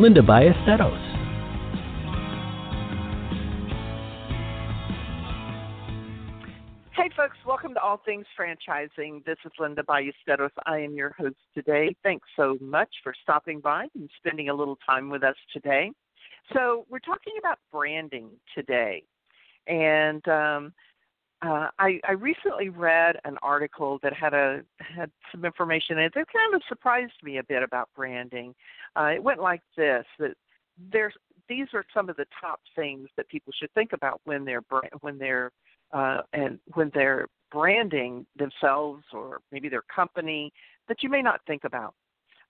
Linda Ballesteros. Hey, folks, welcome to All Things Franchising. This is Linda Ballesteros. I am your host today. Thanks so much for stopping by and spending a little time with us today. So, we're talking about branding today. And um, uh, I, I recently read an article that had a had some information in it that kind of surprised me a bit about branding. Uh, it went like this: that there's these are some of the top things that people should think about when they're when they're uh, and when they're branding themselves or maybe their company that you may not think about.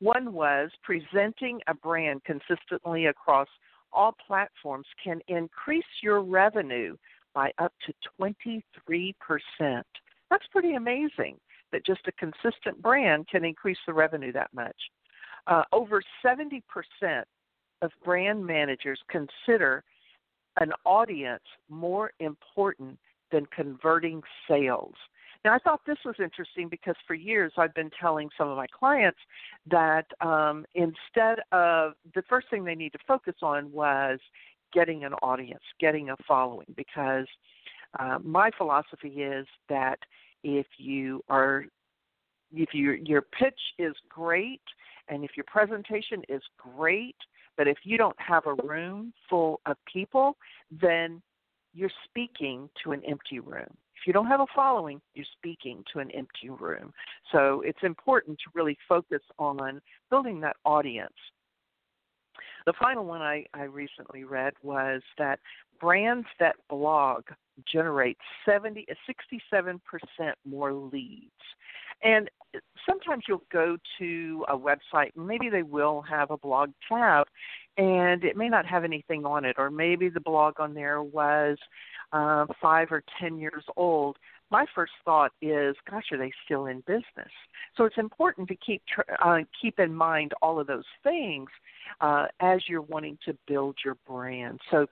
One was presenting a brand consistently across all platforms can increase your revenue by up to 23%. That's pretty amazing that just a consistent brand can increase the revenue that much. Uh, over 70% of brand managers consider an audience more important than converting sales. Now, I thought this was interesting because for years I've been telling some of my clients that um, instead of the first thing they need to focus on was getting an audience, getting a following, because uh, my philosophy is that if you are if your your pitch is great and if your presentation is great, but if you don't have a room full of people, then you're speaking to an empty room. If you don't have a following, you're speaking to an empty room. So it's important to really focus on building that audience the final one I, I recently read was that brands that blog generate 70 67% more leads. And sometimes you'll go to a website maybe they will have a blog tab and it may not have anything on it or maybe the blog on there was uh, 5 or 10 years old my first thought is, gosh, are they still in business? So it's important to keep uh, keep in mind all of those things uh, as you're wanting to build your brand. So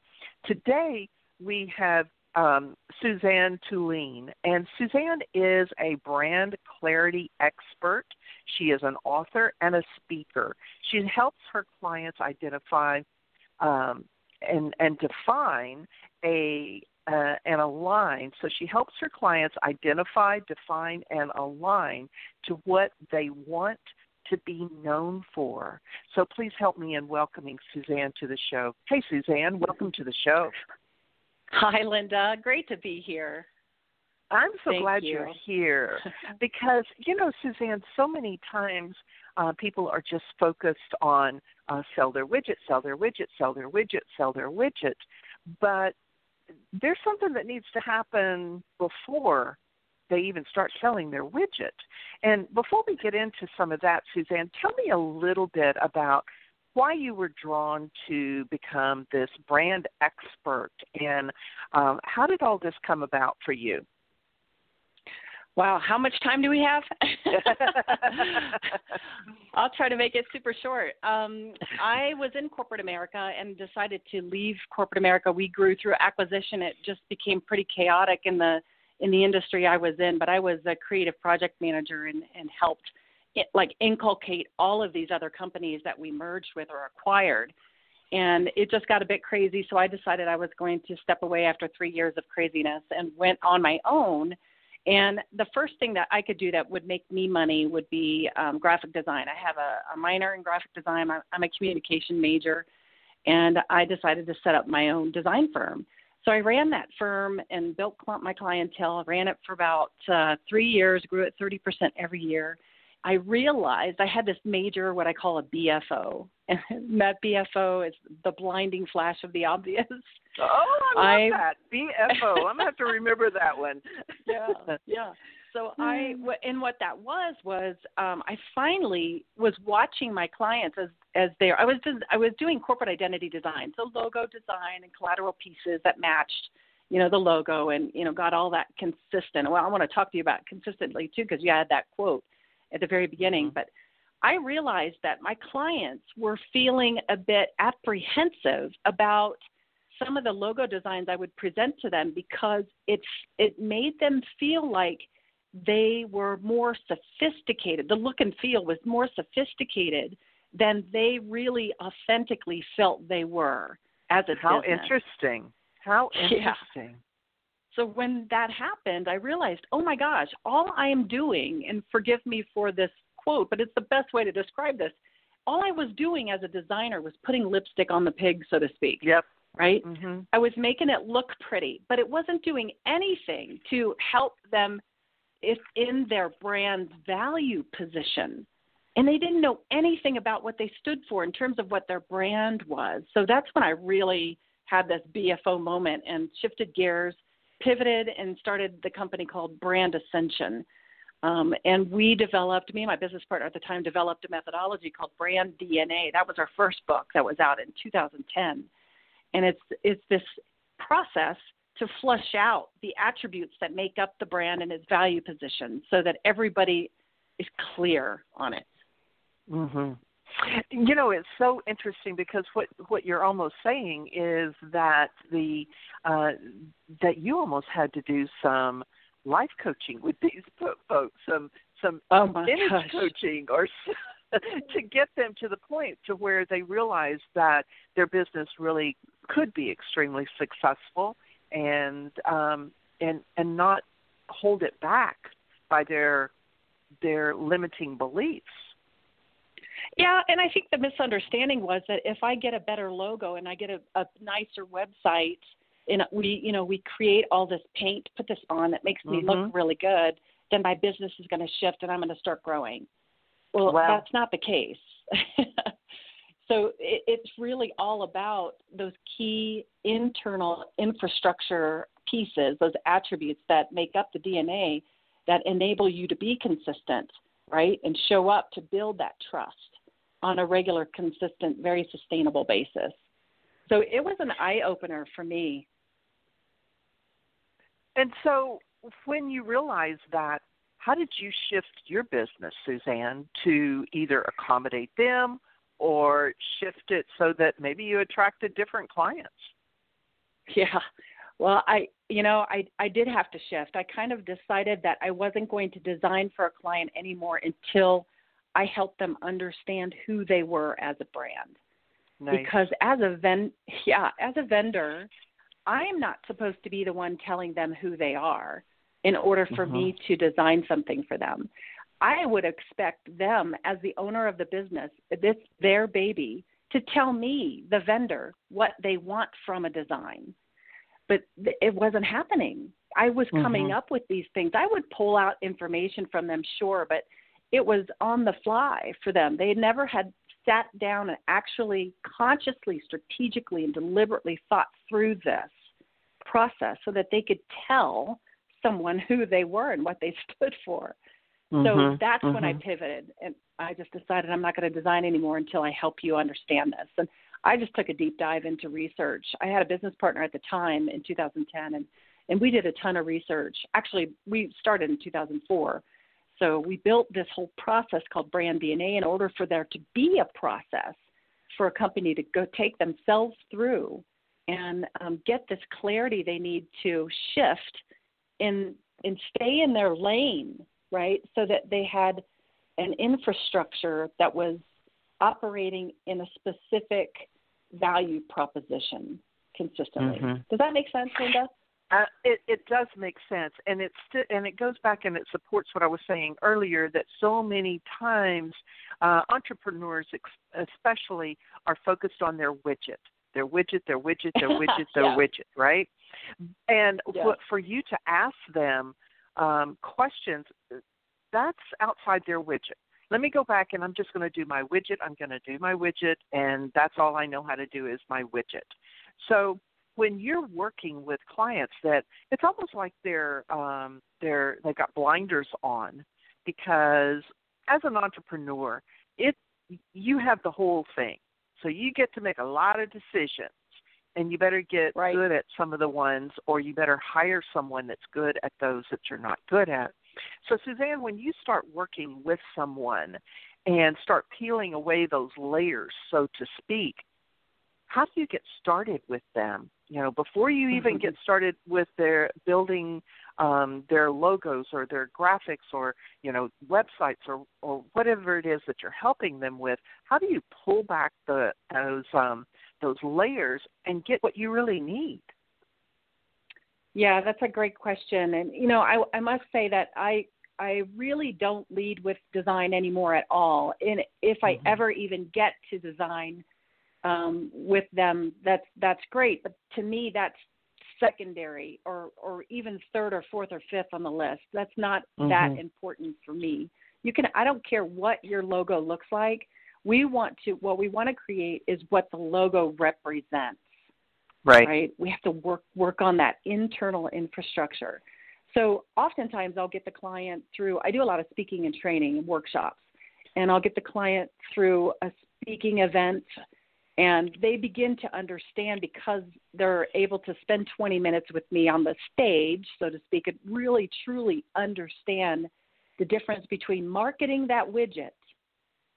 today we have um, Suzanne Tulien, and Suzanne is a brand clarity expert. She is an author and a speaker. She helps her clients identify um, and and define a uh, and align. So she helps her clients identify, define, and align to what they want to be known for. So please help me in welcoming Suzanne to the show. Hey, Suzanne, welcome to the show. Hi, Linda. Great to be here. I'm so Thank glad you. are here because, you know, Suzanne, so many times uh, people are just focused on uh, sell their widget, sell their widget, sell their widget, sell their widget. But there's something that needs to happen before they even start selling their widget. And before we get into some of that, Suzanne, tell me a little bit about why you were drawn to become this brand expert and um, how did all this come about for you? Wow, how much time do we have? I'll try to make it super short. Um, I was in corporate America and decided to leave corporate America. We grew through acquisition. It just became pretty chaotic in the in the industry I was in. But I was a creative project manager and, and helped it, like inculcate all of these other companies that we merged with or acquired. And it just got a bit crazy. So I decided I was going to step away after three years of craziness and went on my own and the first thing that I could do that would make me money would be um, graphic design. I have a, a minor in graphic design. I'm, I'm a communication major, and I decided to set up my own design firm. So I ran that firm and built my clientele. Ran it for about uh, three years. Grew at 30% every year. I realized I had this major, what I call a BFO, and that BFO is the blinding flash of the obvious. Oh, I love I, that BFO. I'm gonna have to remember that one. yeah, yeah. So I, Hmm. and what that was was, um, I finally was watching my clients as as they. I was just, I was doing corporate identity design, so logo design and collateral pieces that matched, you know, the logo and you know got all that consistent. Well, I want to talk to you about consistently too because you had that quote at the very beginning, Mhm. but. I realized that my clients were feeling a bit apprehensive about some of the logo designs I would present to them because it's it made them feel like they were more sophisticated. The look and feel was more sophisticated than they really authentically felt they were as a How business. interesting. How interesting. So when that happened, I realized, oh my gosh, all I am doing, and forgive me for this quote, but it's the best way to describe this. All I was doing as a designer was putting lipstick on the pig, so to speak. Yep. Right? Mhm. I was making it look pretty, but it wasn't doing anything to help them if in their brand value position. And they didn't know anything about what they stood for in terms of what their brand was. So that's when I really had this BFO moment and shifted gears, pivoted, and started the company called Brand Ascension. Um, and we developed, me and my business partner at the time developed a methodology called Brand DNA. That was our first book that was out in 2010 and it's it's this process to flush out the attributes that make up the brand and its value position so that everybody is clear on it Mhm. You know, it's so interesting because what what you're almost saying is that the uh, that you almost had to do some life coaching with these fo- folks, some some oh image gosh coaching, or s- to get them to the point to where they realize that their business really could be extremely successful and um, and and not hold it back by their their limiting beliefs. Yeah and i think the misunderstanding was that if i get a better logo and i get a, a nicer website and we you know we create all this paint put this on that makes me look Mhm. really good then my business is going to shift and i'm going to start growing well Wow. that's not the case so it, it's really all about those key internal infrastructure pieces those attributes that make up the dna that enable you to be consistent right and show up to build that trust on a regular consistent very sustainable basis so it was an eye opener for me And so, when you realized that, how did you shift your business, Suzanne, to either accommodate them or shift it so that maybe you attracted different clients? Yeah. Well, I you know, I I did have to shift. I kind of decided that I wasn't going to design for a client anymore until I helped them understand who they were as a brand. Nice. Because as a ven yeah, as a vendor, I'm not supposed to be the one telling them who they are in order for me to design something for them. I would expect them as the owner of the business, this their baby, to tell me, the vendor, what they want from a design. But th- it wasn't happening. I was coming Mhm. up with these things. I would pull out information from them, sure, but it was on the fly for them. They had never had sat down and actually consciously, strategically, and deliberately thought through this process so that they could tell someone who they were and what they stood for. So Mhm, that's when I mhm. pivoted and I just decided I'm not going to design anymore until I help you understand this. And I just took a deep dive into research. I had a business partner at the time in 2010 and and we did a ton of research. Actually, we started in 2004. So we built this whole process called brand DNA in order for there to be a process for a company to go take themselves through and um, get this clarity they need to shift and and stay in their lane, right? So that they had an infrastructure that was operating in a specific value proposition consistently. Mhm. Does that make sense, Linda? Uh, it, it does make sense, and it's sti- and it goes back and it supports what I was saying earlier that so many times uh, entrepreneurs, ex- especially, are focused on their widget, their widget, their widget, their widget, their Yeah. widget, right? And Yeah. what, for you to ask them um, questions, that's outside their widget. Let me go back and I'm just going to do my widget. I'm going to do my widget, and that's all I know how to do is my widget. So when you're working with clients that it's almost like they're um they're they've got blinders on because as an entrepreneur it you have the whole thing. So you get to make a lot of decisions and you better get right. good at some of the ones or you better hire someone that's good at those that you're not good at. So suzanne when you start working with someone and start peeling away those layers so to speak how do you get started with them you know before you even Mm-hmm. get started with their building um, their logos or their graphics or you know websites or or whatever it is that you're helping them with how do you pull back the those um, those layers and get what you really need Yeah, that's a great question. And you know, I I must say that I I really don't lead with design anymore at all. And if I Mhm. ever even get to design um, with them, that's that's great. But to me, that's secondary or or even third or fourth or fifth on the list. That's not that Mhm. important for me. You can I don't care what your logo looks like. We want to what we want to create is what the logo represents Right. right? We have to work work on that internal infrastructure. So oftentimes I'll get the client through. I do a lot of speaking and training and workshops, and I'll get the client through a speaking event, and they begin to understand because they're able to spend 20 minutes with me on the stage, so to speak, and really truly understand the difference between marketing that widget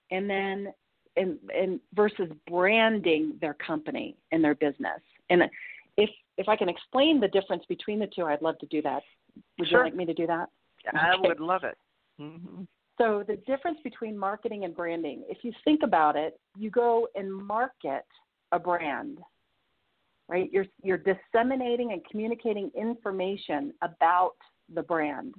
and then and, and versus branding their company and their business. And if if I can explain the difference between the two, I'd love to do that. Would Sure. you like me to do that? i Okay. would love it hmm So the difference between marketing and branding, if you think about it, you go and market a brand, right? You're you're disseminating and communicating information about the brand.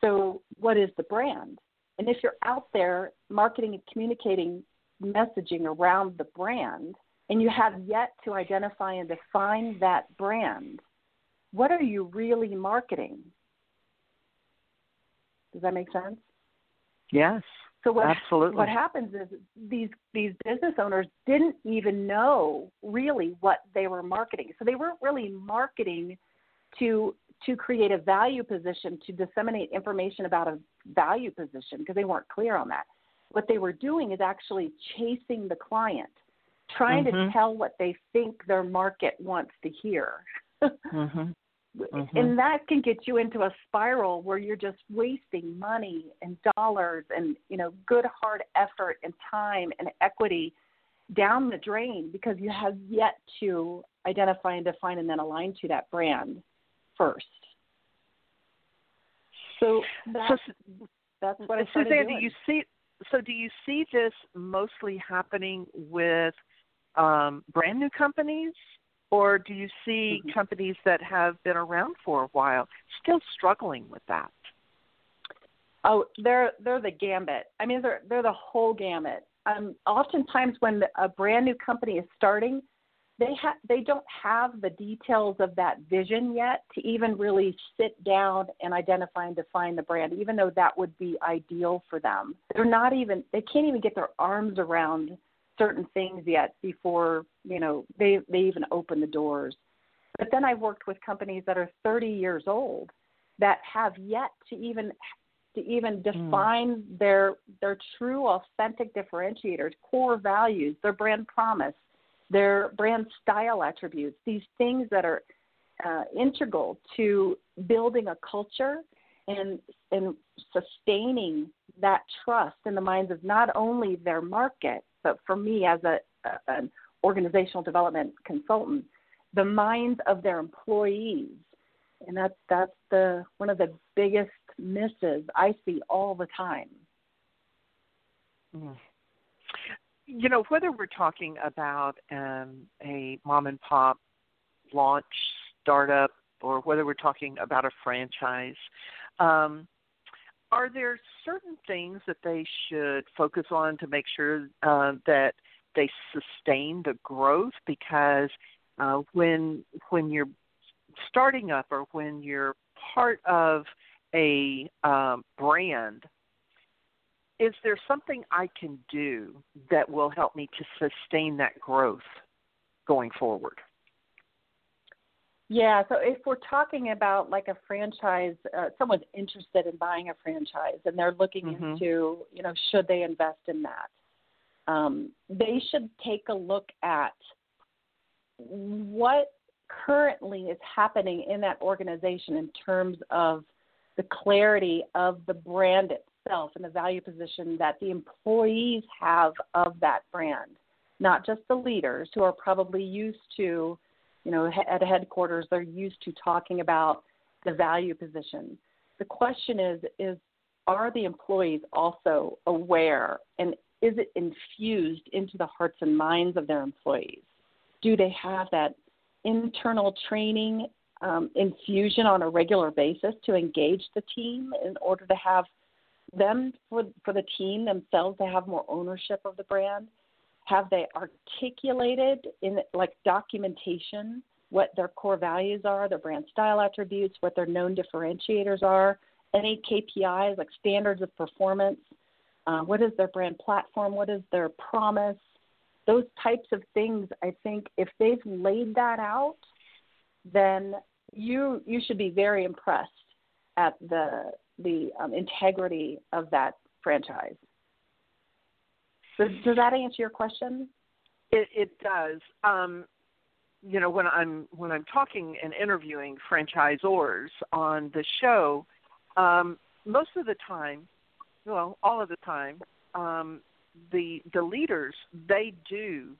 So what is the brand? And if you're out there marketing and communicating messaging around the brand and you have yet to identify and define that brand, what are you really marketing? Does that make sense? Yes So what absolutely what happens is these these business owners didn't even know really what they were marketing. So they weren't really marketing to to create a value position to disseminate information about a value position because they weren't clear on that. What they were doing is actually chasing the client, trying to Mhm. tell what they think their market wants to hear. hmm Mhm. and that can get you into a spiral where you're just wasting money and dollars and you know good hard effort and time and equity down the drain because you have yet to identify and define and then align to that brand first so that's, that's what I started Suzanne, doing. do you see? So, do you see this mostly happening with um, brand new companies, or do you see Mhm. companies that have been around for a while still struggling with that? Oh, they're they're the gambit. I mean, they're they're the whole gamut. Um, oftentimes, when a brand new company is starting, they have they don't have the details of that vision yet to even really sit down and identify and define the brand. Even though that would be ideal for them, they're not even they can't even get their arms around certain things yet before you know they they even open the doors. But then I've worked with companies that are 30 years old that have yet to even to even define their their true authentic differentiators, core values, their brand promise, their brand style attributes, these things that are uh, integral to building a culture and and sustaining that trust in the minds of not only their market, but for me as a, a an organizational development consultant, the minds of their employees and that's that's the one of the biggest misses I see all the time. Mm. You know, whether we're talking about um, a mom and pop launch startup or whether we're talking about a franchise, um, are there certain things that they should focus on to make sure uh, that they sustain the growth? Because uh, when when you're starting up or when you're part of a um, brand, is there something I can do that will help me to sustain that growth going forward? Yeah, so if we're talking about like a franchise, uh, someone's interested in buying a franchise and they're looking mm-hmm. into, you know, should they invest in that? Um, they should take a look at what currently is happening in that organization in terms of the clarity of the brand itself and the value position that the employees have of that brand, not just the leaders who are probably used to, you know, at headquarters, they're used to talking about the value position. The question is, is are the employees also aware and is it infused into the hearts and minds of their employees? Do they have that internal training um, infusion on a regular basis to engage the team in order to have them for for the team themselves to have more ownership of the brand? Have they articulated in like documentation what their core values are, their brand style attributes, what their known differentiators are, any KPIs like standards of performance? Uh, what is their brand platform? What is their promise? those types of things, I think if they've laid that out, then you you should be very impressed at the the um, integrity of that franchise. Does, does that answer your question? It, it does. Um, you know, when I'm when I'm talking and interviewing franchisors on the show, um, most of the time, well, all of the time, um, the the leaders they do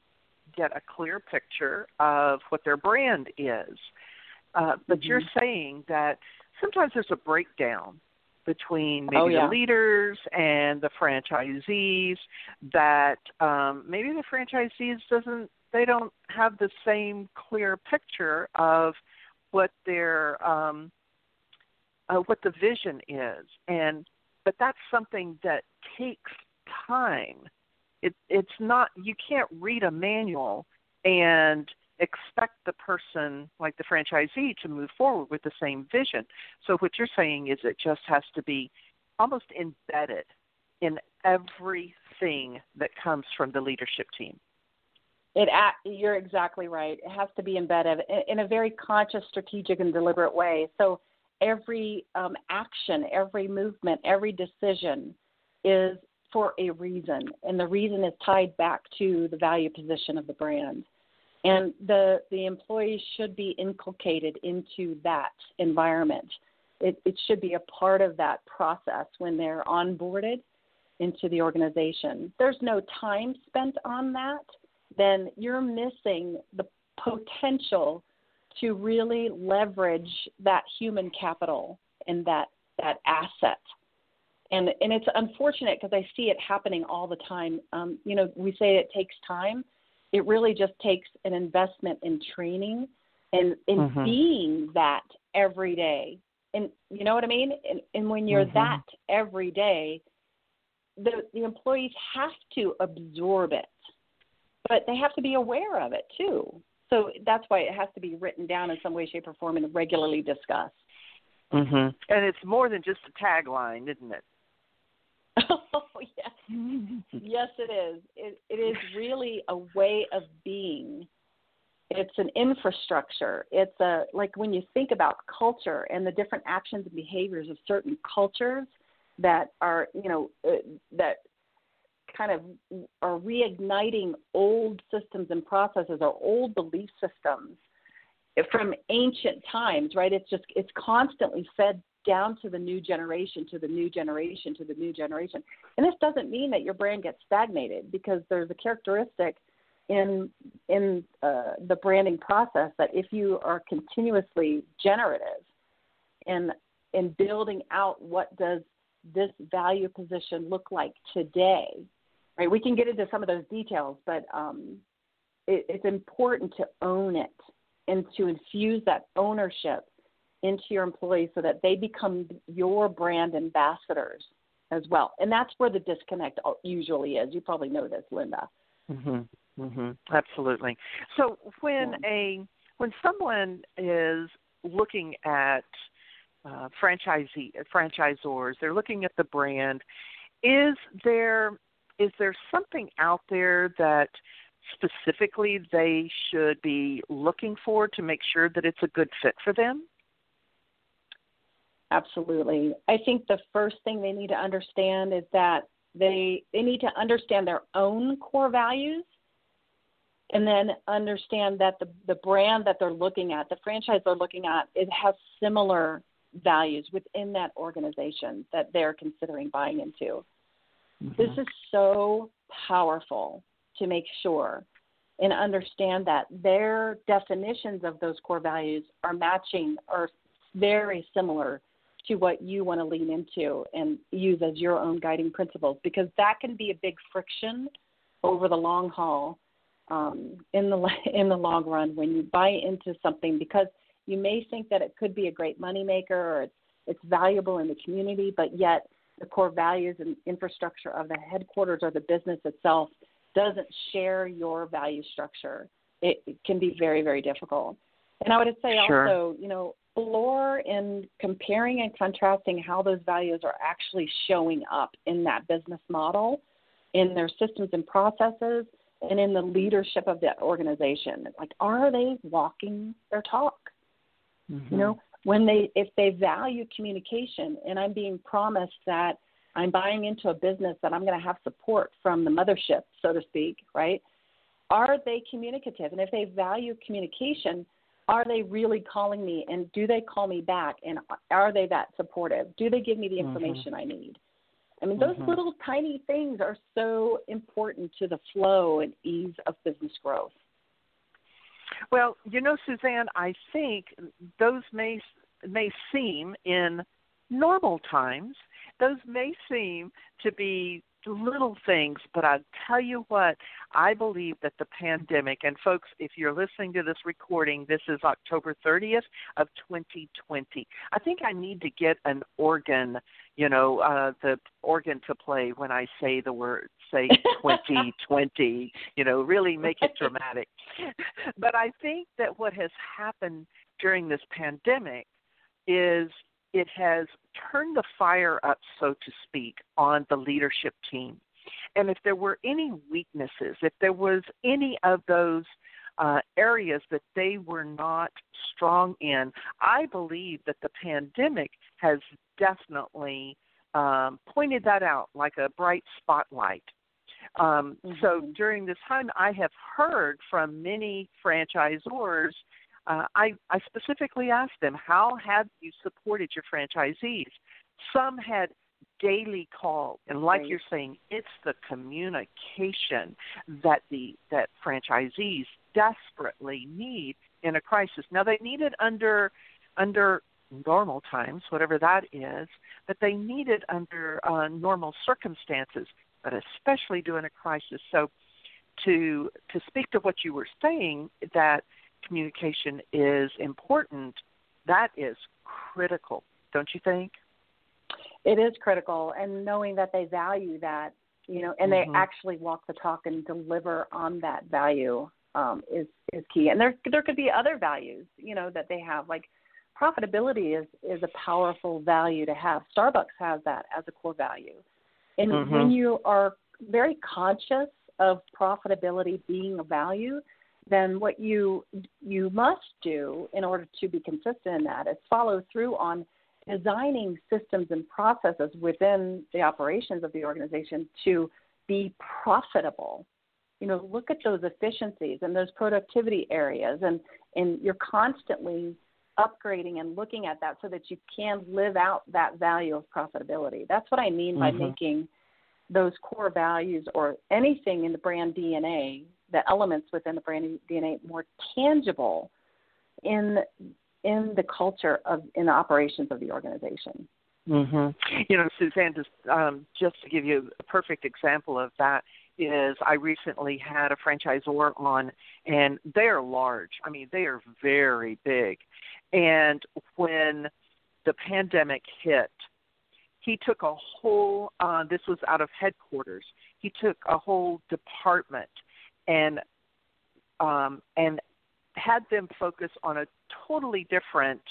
get a clear picture of what their brand is. Uh, but mm-hmm. you're saying that sometimes there's a breakdown between maybe oh, yeah. the leaders and the franchisees that um, maybe the franchisees doesn't they don't have the same clear picture of what their um, uh, what the vision is and but that's something that takes time. It, it's not you can't read a manual and expect the person like the franchisee to move forward with the same vision. So what you're saying is it just has to be almost embedded in everything that comes from the leadership team. It you're exactly right. It has to be embedded in a very conscious, strategic, and deliberate way. So every um, action, every movement, every decision is for a reason, and the reason is tied back to the value position of the brand. And the the employees should be inculcated into that environment. It, it should be a part of that process when they're onboarded into the organization. There's no time spent on that, then you're missing the potential to really leverage that human capital and that that asset and and it's unfortunate because I see it happening all the time. Um, you know, we say it takes time. It really just takes an investment in training and in mm-hmm. being that every day. And you know what I mean? And, and when you're mm-hmm. that every day, the the employees have to absorb it, but they have to be aware of it too. So that's why it has to be written down in some way, shape, or form, and regularly discussed. Mhm. And it's more than just a tagline, isn't it? Yes, yes it is. It, it is really a way of being. It's an infrastructure. It's a like when you think about culture and the different actions and behaviors of certain cultures that are you know uh, that kind of are reigniting old systems and processes or old belief systems from ancient times right it's just it's constantly fed down to the new generation, to the new generation, to the new generation. And this doesn't mean that your brand gets stagnated because there's a characteristic in in uh, the branding process that if you are continuously generative in in building out what does this value position look like today, right? We can get into some of those details, but um, it, it's important to own it and to infuse that ownership into your employees so that they become your brand ambassadors as well. And that's where the disconnect usually is. You probably know this, Linda. Mhm. Mhm. Absolutely. So when yeah. a when someone is looking at uh, franchisee franchisors, they're looking at the brand. Is there is there something out there that specifically they should be looking for to make sure that it's a good fit for them? Absolutely. I think the first thing they need to understand is that they they need to understand their own core values and then understand that the the brand that they're looking at, the franchise they're looking at, it has similar values within that organization that they're considering buying into. Mm-hmm. This is so powerful to make sure and understand that their definitions of those core values are matching or very similar to what you want to lean into and use as your own guiding principles because that can be a big friction over the long haul um, in the in the long run when you buy into something because you may think that it could be a great moneymaker or it's it's valuable in the community, but yet the core values and infrastructure of the headquarters or the business itself doesn't share your value structure. It, it can be very very difficult. And I would say sure. also, you know, explore in comparing and contrasting how those values are actually showing up in that business model, in their systems and processes, and in the leadership of that organization. Like, are they walking their talk? Mm-hmm. You know, when they if they value communication, and I'm being promised that I'm buying into a business that I'm going to have support from the mothership, so to speak, right? Are they communicative? And if they value communication, are they really calling me and do they call me back and are they that supportive do they give me the mm-hmm. information mm-hmm. i need i mean those mm-hmm. little tiny things are so important to the flow and ease of business growth well you know suzanne i think those may may seem in normal times those may seem to be little things, but I tell you what, I believe that the pandemic, and folks, if you're listening to this recording, this is October 30th of 2020. I think I need to get an organ, you know, uh, the organ to play when I say the word, say 2020, you know, really make it dramatic. but I think that what has happened during this pandemic is it has turned the fire up, so to speak, on the leadership team. And if there were any weaknesses, if there was any of those uh, areas that they were not strong in, I believe that the pandemic has definitely um, pointed that out like a bright spotlight. Um, mm-hmm. So during this time, I have heard from many franchisors uh, I, I specifically asked them, how have you supported your franchisees? Some had daily calls, and like right. you're saying, it's the communication that the that franchisees desperately need in a crisis. Now they need it under under normal times, whatever that is, but they need it under uh, normal circumstances, but especially during a crisis. So to to speak to what you were saying that communication is important, that is critical, don't you think? It is critical, and knowing that they value that, you know, and mm-hmm. they actually walk the talk and deliver on that value um, is is key. And there there could be other values, you know, that they have, like profitability is is a powerful value to have. Starbucks has that as a core value, and mm-hmm. when you are very conscious of profitability being a value, then what you you must do in order to be consistent in that is follow through on designing systems and processes within the operations of the organization to be profitable. You know, look at those efficiencies and those productivity areas and, and you're constantly upgrading and looking at that so that you can live out that value of profitability. That's what I mean by mm-hmm. making those core values or anything in the brand DNA the elements within the brand DNA more tangible in in the culture of in the operations of the organization. Mm-hmm. You know, Suzanne, just um, just to give you a perfect example of that is I recently had a franchisor on, and they are large. I mean, they are very big. And when the pandemic hit, he took a whole. Uh, this was out of headquarters. He took a whole department and um, and had them focus on a totally different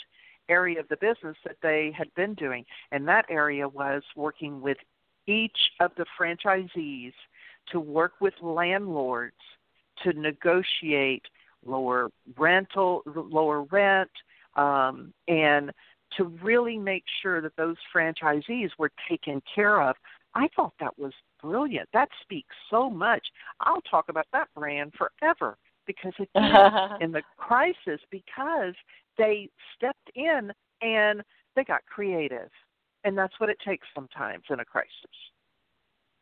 area of the business that they had been doing, and that area was working with each of the franchisees to work with landlords to negotiate lower rental, lower rent, um, and to really make sure that those franchisees were taken care of. I thought that was brilliant. That speaks so much. I'll talk about that brand forever because it in the crisis because they stepped in and they got creative. And that's what it takes sometimes in a crisis.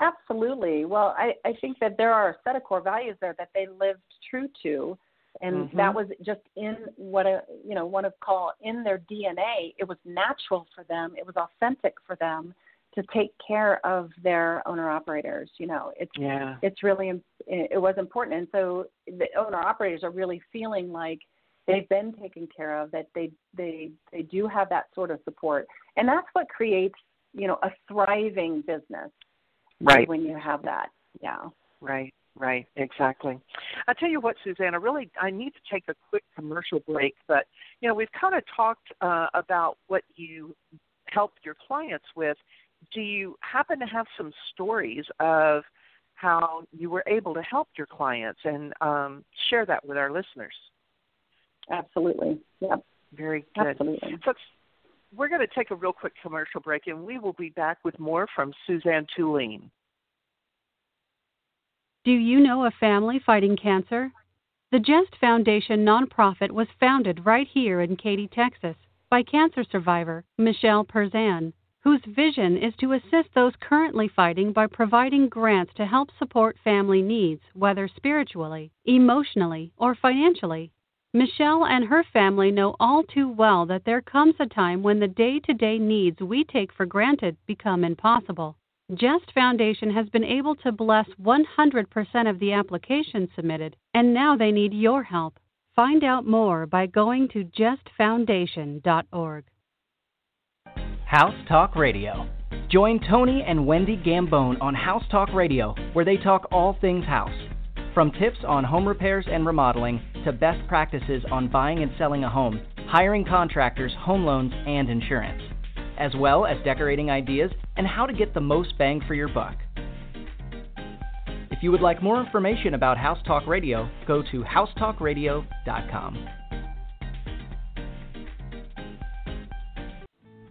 Absolutely. Well, I, I think that there are a set of core values there that they lived true to and mm-hmm. that was just in what a you know one of call in their DNA. It was natural for them. It was authentic for them to take care of their owner operators. You know, it's yeah. it's really it was important, and so the owner operators are really feeling like they've been taken care of. That they they they do have that sort of support, and that's what creates you know a thriving business. Right when you have that, yeah. Right. Right, exactly. I tell you what, Susanna, I really I need to take a quick commercial break, but you know we've kind of talked uh, about what you help your clients with. Do you happen to have some stories of how you were able to help your clients and um, share that with our listeners? Absolutely. Yep. Very good. Absolutely. Folks, we're going to take a real quick commercial break, and we will be back with more from Suzanne Tulien. Do you know a family fighting cancer? The Jest Foundation nonprofit was founded right here in Katy, Texas, by cancer survivor Michelle Perzan, whose vision is to assist those currently fighting by providing grants to help support family needs, whether spiritually, emotionally, or financially. Michelle and her family know all too well that there comes a time when the day to day needs we take for granted become impossible. Jest Foundation has been able to bless 100% of the applications submitted, and now they need your help. Find out more by going to jestfoundation.org. House Talk Radio. Join Tony and Wendy Gambone on House Talk Radio, where they talk all things house. From tips on home repairs and remodeling to best practices on buying and selling a home, hiring contractors, home loans, and insurance as well as decorating ideas and how to get the most bang for your buck. If you would like more information about House Talk Radio, go to housetalkradio.com.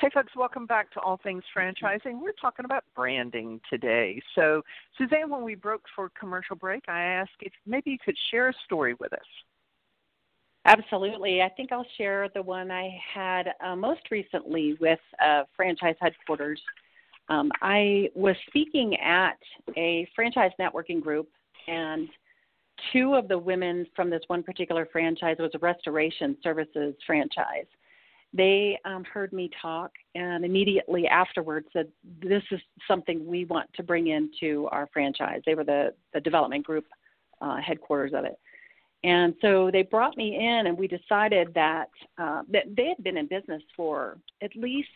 Hey, folks, welcome back to All Things Franchising. We're talking about branding today. So, Suzanne, when we broke for commercial break, I asked if maybe you could share a story with us. Absolutely. I think I'll share the one I had uh, most recently with uh, franchise headquarters. Um, I was speaking at a franchise networking group, and two of the women from this one particular franchise was a restoration services franchise. They um, heard me talk and immediately afterwards said, This is something we want to bring into our franchise. They were the, the development group uh, headquarters of it. And so they brought me in, and we decided that, uh, that they had been in business for at least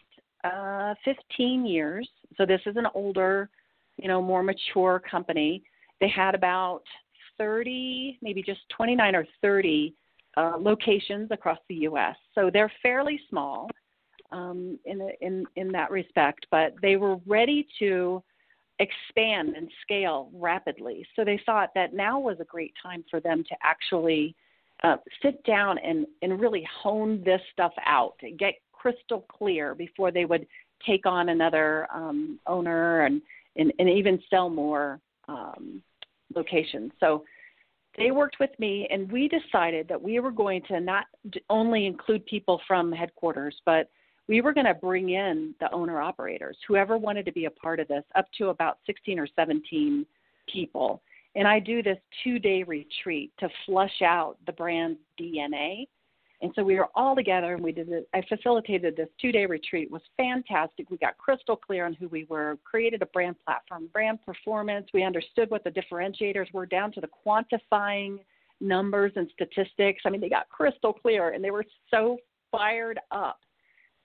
uh, 15 years. So this is an older, you know, more mature company. They had about 30, maybe just 29 or 30 uh, locations across the U.S. So they're fairly small um, in, in in that respect, but they were ready to expand and scale rapidly. So they thought that now was a great time for them to actually uh, sit down and, and really hone this stuff out, get crystal clear before they would take on another um, owner and, and, and even sell more um, locations. So they worked with me, and we decided that we were going to not only include people from headquarters, but we were going to bring in the owner operators, whoever wanted to be a part of this, up to about 16 or 17 people. And I do this two day retreat to flush out the brand DNA And so we were all together and we did it. I facilitated this two day retreat. It was fantastic. We got crystal clear on who we were, created a brand platform, brand performance. We understood what the differentiators were down to the quantifying numbers and statistics. I mean, they got crystal clear and they were so fired up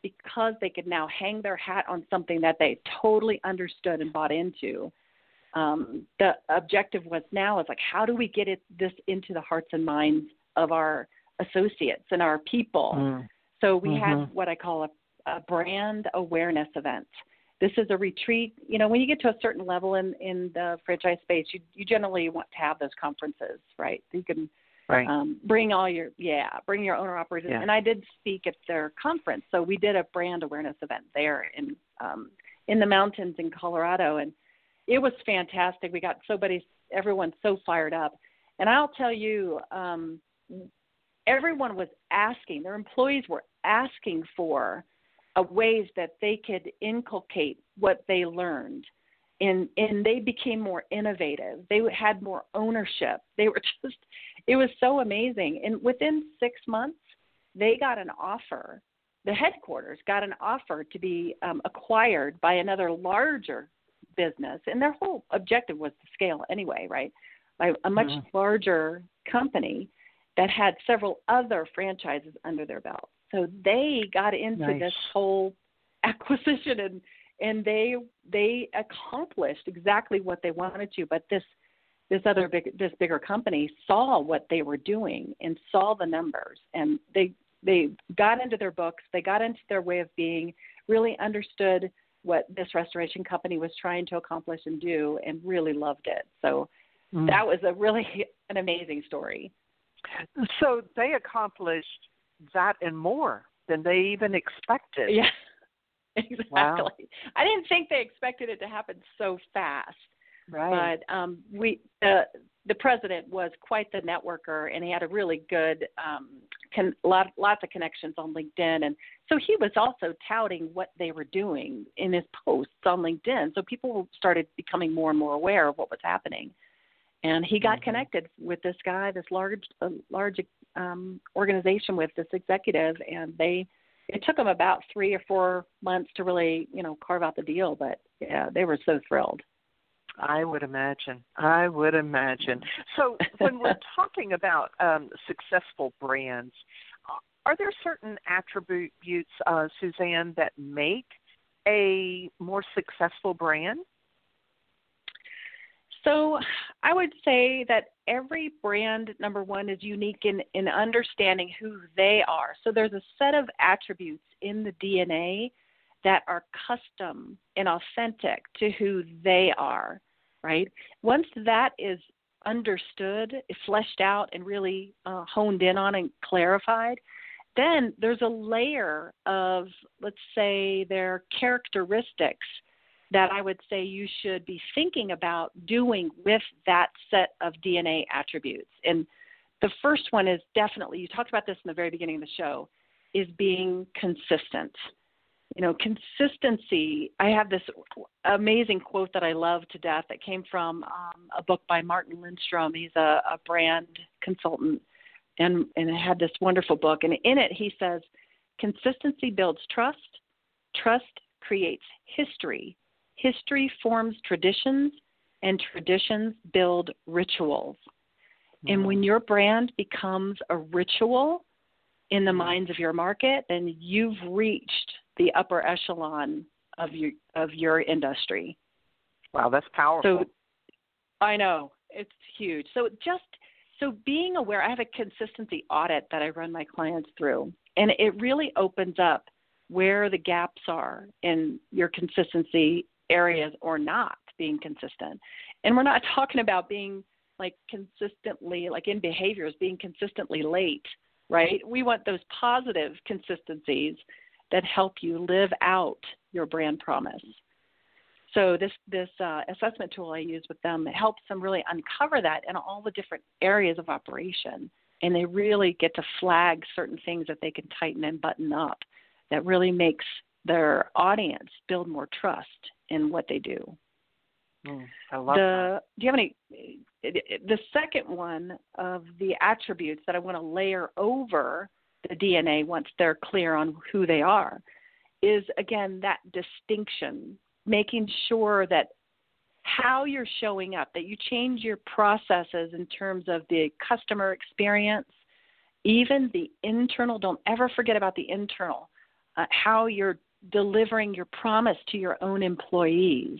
because they could now hang their hat on something that they totally understood and bought into. Um, the objective was now is like, how do we get it this into the hearts and minds of our associates and our people. Mm. So we mm-hmm. had what I call a, a brand awareness event. This is a retreat. You know, when you get to a certain level in in the franchise space, you you generally want to have those conferences, right? You can right. um, bring all your yeah, bring your owner operators. Yeah. And I did speak at their conference, so we did a brand awareness event there in um, in the mountains in Colorado, and it was fantastic. We got somebody, everyone so fired up, and I'll tell you, um, everyone was asking, their employees were asking for uh, ways that they could inculcate what they learned. And, and they became more innovative. They had more ownership. They were just, it was so amazing. And within six months, they got an offer. The headquarters got an offer to be um, acquired by another larger business. And their whole objective was to scale anyway, right? By a much mm-hmm. larger company that had several other franchises under their belt. So they got into nice. this whole acquisition and and they they accomplished exactly what they wanted to. But this this other big this bigger company saw what they were doing and saw the numbers and they they got into their books, they got into their way of being, really understood what this restoration company was trying to accomplish and do and really loved it. So mm. that was a really an amazing story. So they accomplished that and more than they even expected. Yeah. Exactly. Wow. I didn't think they expected it to happen so fast. Right. But um we uh, the president was quite the networker and he had a really good um con- lot, lots of connections on LinkedIn and so he was also touting what they were doing in his posts on LinkedIn so people started becoming more and more aware of what was happening and he got mm-hmm. connected with this guy, this large, uh, large um, organization with this executive, and they. It took them about three or four months to really, you know, carve out the deal, but yeah, they were so thrilled. I would imagine. I would imagine. So, when we're talking about um, successful brands, are there certain attributes, uh, Suzanne, that make a more successful brand? So I would say that every brand, number one, is unique in, in understanding who they are. So there's a set of attributes in the DNA that are custom and authentic to who they are, right? Once that is understood, fleshed out, and really uh, honed in on and clarified, then there's a layer of, let's say, their characteristics that I would say you should be thinking about doing with that set of DNA attributes. And the first one is definitely, you talked about this in the very beginning of the show, is being consistent. You know, consistency. I have this amazing quote that I love to death that came from um, a book by Martin Lindstrom. He's a, a brand consultant and, and had this wonderful book. And in it, he says, Consistency builds trust, trust creates history, History forms traditions, and traditions build rituals. Mm. And when mm. your brand becomes a ritual in the mm. minds of your market, then you've reached the upper echelon of your of your industry. Wow, that's powerful. So I know it's huge. So just so being aware, I have a consistency audit that I run my clients through, and it really opens up where the gaps are in your consistency areas or not being consistent. And we're not talking about being like consistently, like in behaviors, being consistently late, right? We want those positive consistencies that help you live out your brand promise. So this this uh, assessment tool I use with them helps them really uncover that in all the different areas of operation, and they really get to flag certain things that they can tighten and button up. That really makes their audience build more trust in what they do. Mm, I love the, that. Do you have any? The second one of the attributes that I want to layer over the DNA once they're clear on who they are is again that distinction, making sure that how you're showing up, that you change your processes in terms of the customer experience, even the internal, don't ever forget about the internal, uh, how you're delivering your promise to your own employees,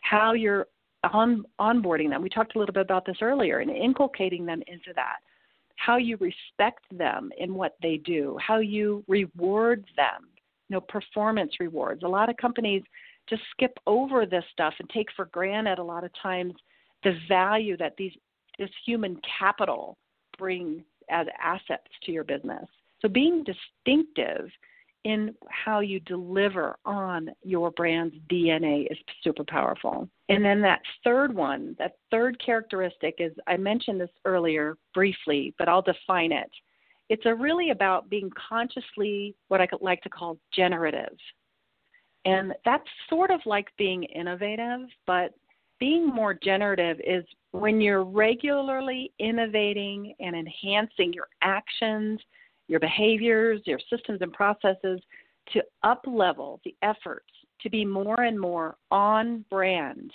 how you're on, onboarding them. We talked a little bit about this earlier and inculcating them into that. How you respect them in what they do, how you reward them, you know, performance rewards. A lot of companies just skip over this stuff and take for granted a lot of times the value that these this human capital bring as assets to your business. So being distinctive in how you deliver on your brand's DNA is super powerful. And then that third one, that third characteristic is I mentioned this earlier briefly, but I'll define it. It's a really about being consciously what I like to call generative. And that's sort of like being innovative, but being more generative is when you're regularly innovating and enhancing your actions, your behaviors, your systems and processes to up level the efforts to be more and more on brand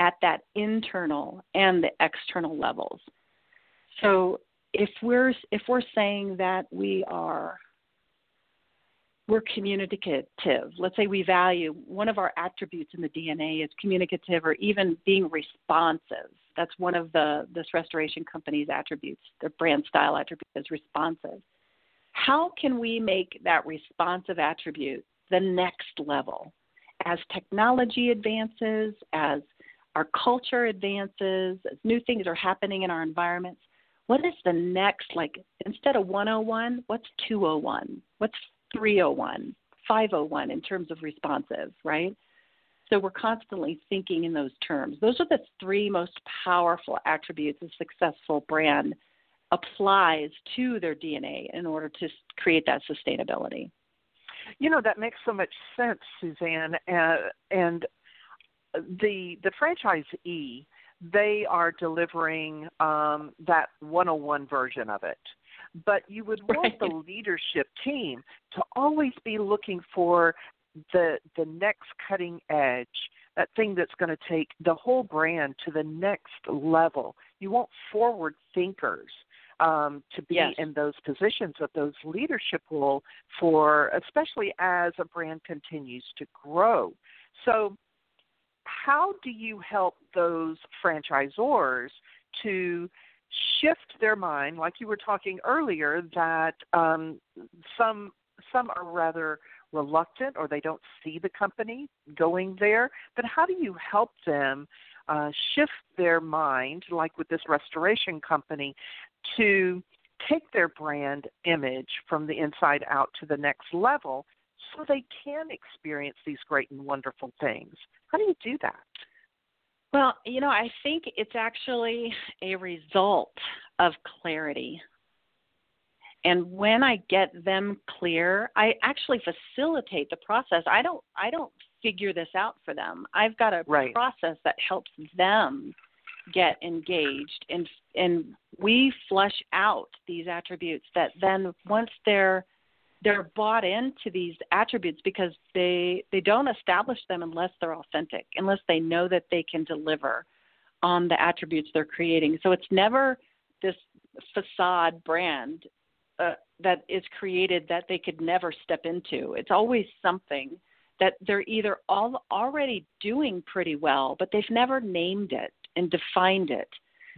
at that internal and the external levels. So if we're if we're saying that we are we're communicative. Let's say we value one of our attributes in the DNA is communicative or even being responsive. That's one of the this restoration company's attributes. Their brand style attribute is responsive. How can we make that responsive attribute the next level? As technology advances, as our culture advances, as new things are happening in our environments, what is the next like instead of 101 what's 201 what's 301, 501 in terms of responsive, right? So we're constantly thinking in those terms. Those are the three most powerful attributes a successful brand applies to their DNA in order to create that sustainability. You know that makes so much sense, Suzanne, uh, and the the franchisee they are delivering um, that 101 version of it but you would want right. the leadership team to always be looking for the the next cutting edge that thing that's going to take the whole brand to the next level you want forward thinkers um, to be yes. in those positions of those leadership role for especially as a brand continues to grow so how do you help those franchisors to shift their mind, like you were talking earlier, that um, some some are rather reluctant or they don't see the company going there. But how do you help them uh, shift their mind, like with this restoration company, to take their brand image from the inside out to the next level so they can experience these great and wonderful things? How do you do that? Well, you know, I think it's actually a result of clarity. And when I get them clear, I actually facilitate the process. I don't I don't figure this out for them. I've got a right. process that helps them get engaged and and we flush out these attributes that then once they're they're bought into these attributes because they they don't establish them unless they're authentic, unless they know that they can deliver on the attributes they're creating. So it's never this facade brand uh, that is created that they could never step into. It's always something that they're either all already doing pretty well, but they've never named it and defined it.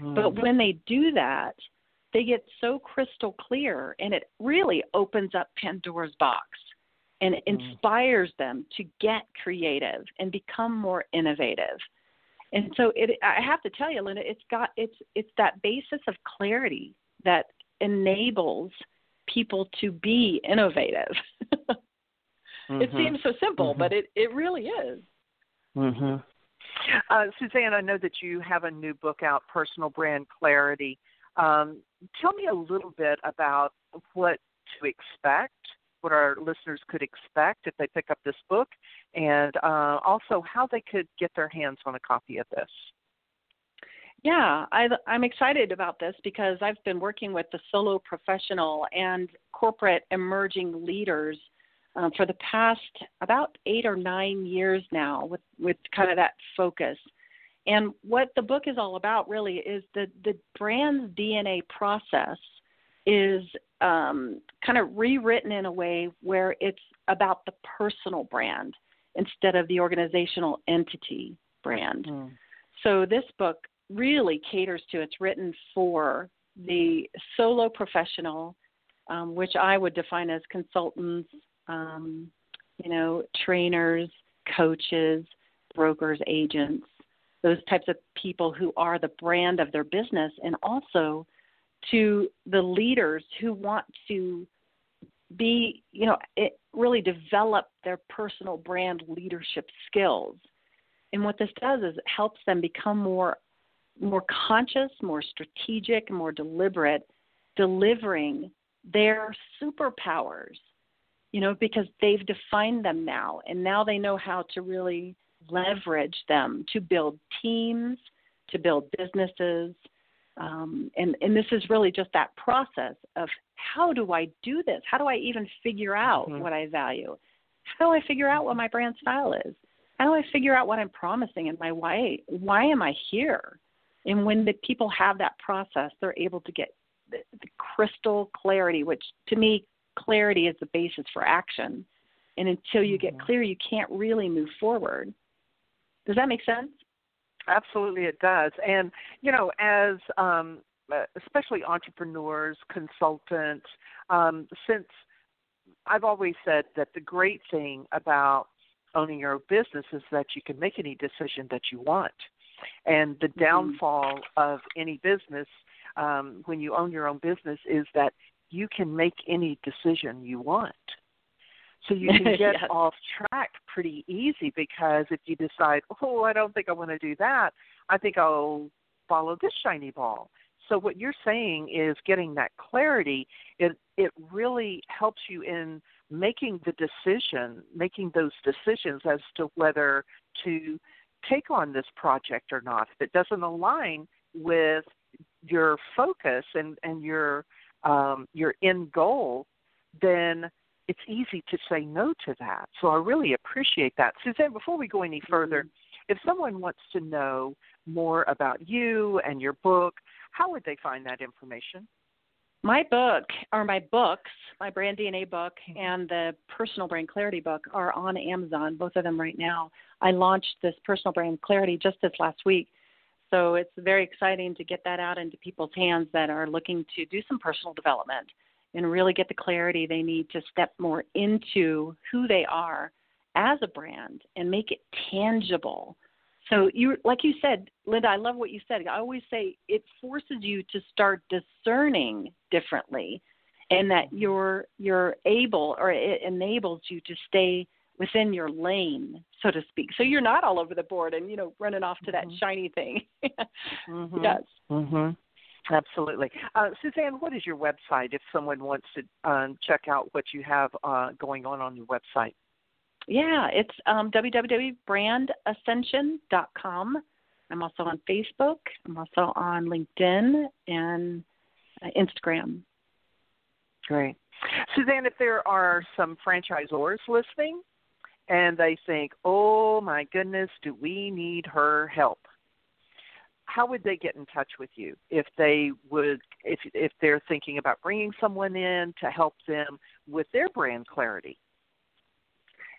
Mm. But when they do that, they get so crystal clear and it really opens up Pandora's box and mm. inspires them to get creative and become more innovative. And so it I have to tell you, Linda, it's got it's it's that basis of clarity that enables people to be innovative. mm-hmm. It seems so simple, mm-hmm. but it, it really is. Mhm. Uh, Suzanne, I know that you have a new book out, Personal Brand Clarity. Um, tell me a little bit about what to expect, what our listeners could expect if they pick up this book, and uh, also how they could get their hands on a copy of this. Yeah, I, I'm excited about this because I've been working with the solo professional and corporate emerging leaders um, for the past about eight or nine years now with, with kind of that focus. And what the book is all about really is the, the brand's DNA process is um, kind of rewritten in a way where it's about the personal brand instead of the organizational entity brand. Mm. So this book really caters to it's written for the solo professional, um, which I would define as consultants, um, you know, trainers, coaches, brokers, agents, those types of people who are the brand of their business, and also to the leaders who want to be, you know, it really develop their personal brand leadership skills. And what this does is it helps them become more more conscious, more strategic, more deliberate, delivering their superpowers you know, because they've defined them now, and now they know how to really leverage them to build teams, to build businesses. Um, and, and this is really just that process of how do I do this? How do I even figure out mm-hmm. what I value? How do I figure out what my brand style is? How do I figure out what I'm promising and my why? Why am I here? And when the people have that process, they're able to get the, the crystal clarity, which to me clarity is the basis for action. And until you get mm-hmm. clear, you can't really move forward. Does that make sense? Absolutely, it does. And, you know, as um, uh, especially entrepreneurs, consultants, um, since I've always said that the great thing about owning your own business is that you can make any decision that you want. And the mm-hmm. downfall of any business um, when you own your own business is that you can make any decision you want. So you can get yes. off track pretty easy because if you decide, oh, I don't think I want to do that, I think I'll follow this shiny ball. So what you're saying is getting that clarity. It it really helps you in making the decision, making those decisions as to whether to take on this project or not. If it doesn't align with your focus and and your um, your end goal, then it's easy to say no to that. So I really appreciate that. Suzanne, before we go any further, mm-hmm. if someone wants to know more about you and your book, how would they find that information? My book, or my books, my Brand DNA book mm-hmm. and the Personal Brand Clarity book are on Amazon, both of them right now. I launched this Personal Brand Clarity just this last week so it's very exciting to get that out into people's hands that are looking to do some personal development and really get the clarity they need to step more into who they are as a brand and make it tangible. So you like you said, Linda, I love what you said. I always say it forces you to start discerning differently and that mm-hmm. you're you're able or it enables you to stay within your lane, so to speak. So you're not all over the board and you know running off to that mm-hmm. shiny thing. mm-hmm. Yes. Mhm. Absolutely. Uh, Suzanne, what is your website if someone wants to um, check out what you have uh, going on on your website? Yeah, it's um, www.brandascension.com. I'm also on Facebook. I'm also on LinkedIn and uh, Instagram. Great. Suzanne, if there are some franchisors listening and they think, oh my goodness, do we need her help? How would they get in touch with you if they would, if if they're thinking about bringing someone in to help them with their brand clarity?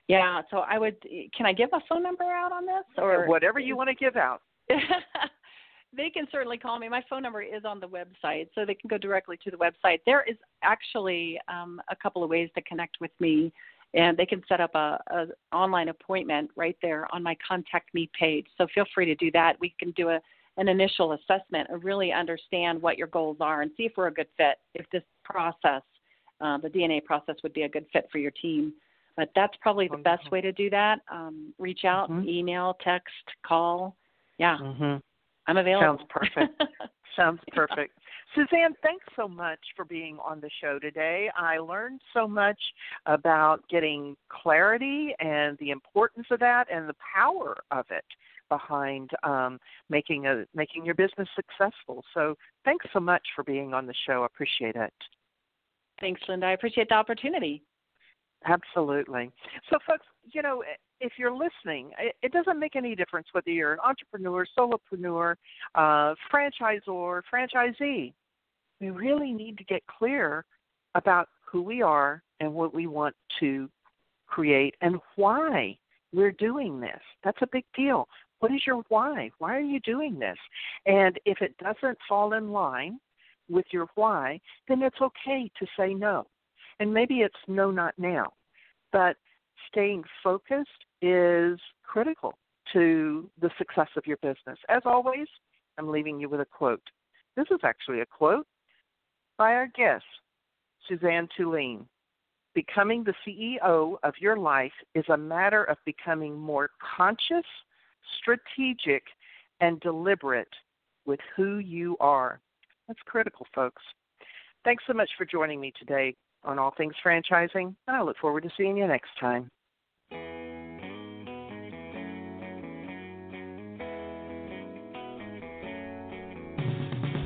Yeah, so I would. Can I give a phone number out on this, or whatever you want to give out? they can certainly call me. My phone number is on the website, so they can go directly to the website. There is actually um, a couple of ways to connect with me and they can set up a, a online appointment right there on my contact me page. So feel free to do that. We can do a an initial assessment and really understand what your goals are and see if we're a good fit. If this process, uh, the DNA process, would be a good fit for your team. But that's probably the best way to do that. Um, reach out, mm-hmm. email, text, call. Yeah, mm-hmm. I'm available. Sounds perfect. Sounds perfect. Suzanne, thanks so much for being on the show today. I learned so much about getting clarity and the importance of that and the power of it behind um, making a making your business successful. So thanks so much for being on the show. I appreciate it. Thanks, Linda. I appreciate the opportunity. Absolutely. So, folks, you know, if you're listening, it, doesn't make any difference whether you're an entrepreneur, solopreneur, uh, franchisor, franchisee. We really need to get clear about who we are and what we want to create and why we're doing this. That's a big deal. What is your why? Why are you doing this? And if it doesn't fall in line with your why, then it's okay to say no. And maybe it's no, not now. But staying focused is critical to the success of your business. As always, I'm leaving you with a quote. This is actually a quote by our guest, Suzanne Tulien. Becoming the CEO of your life is a matter of becoming more conscious, strategic, and deliberate with who you are. That's critical, folks. Thanks so much for joining me today on All Things Franchising, and I look forward to seeing you next time.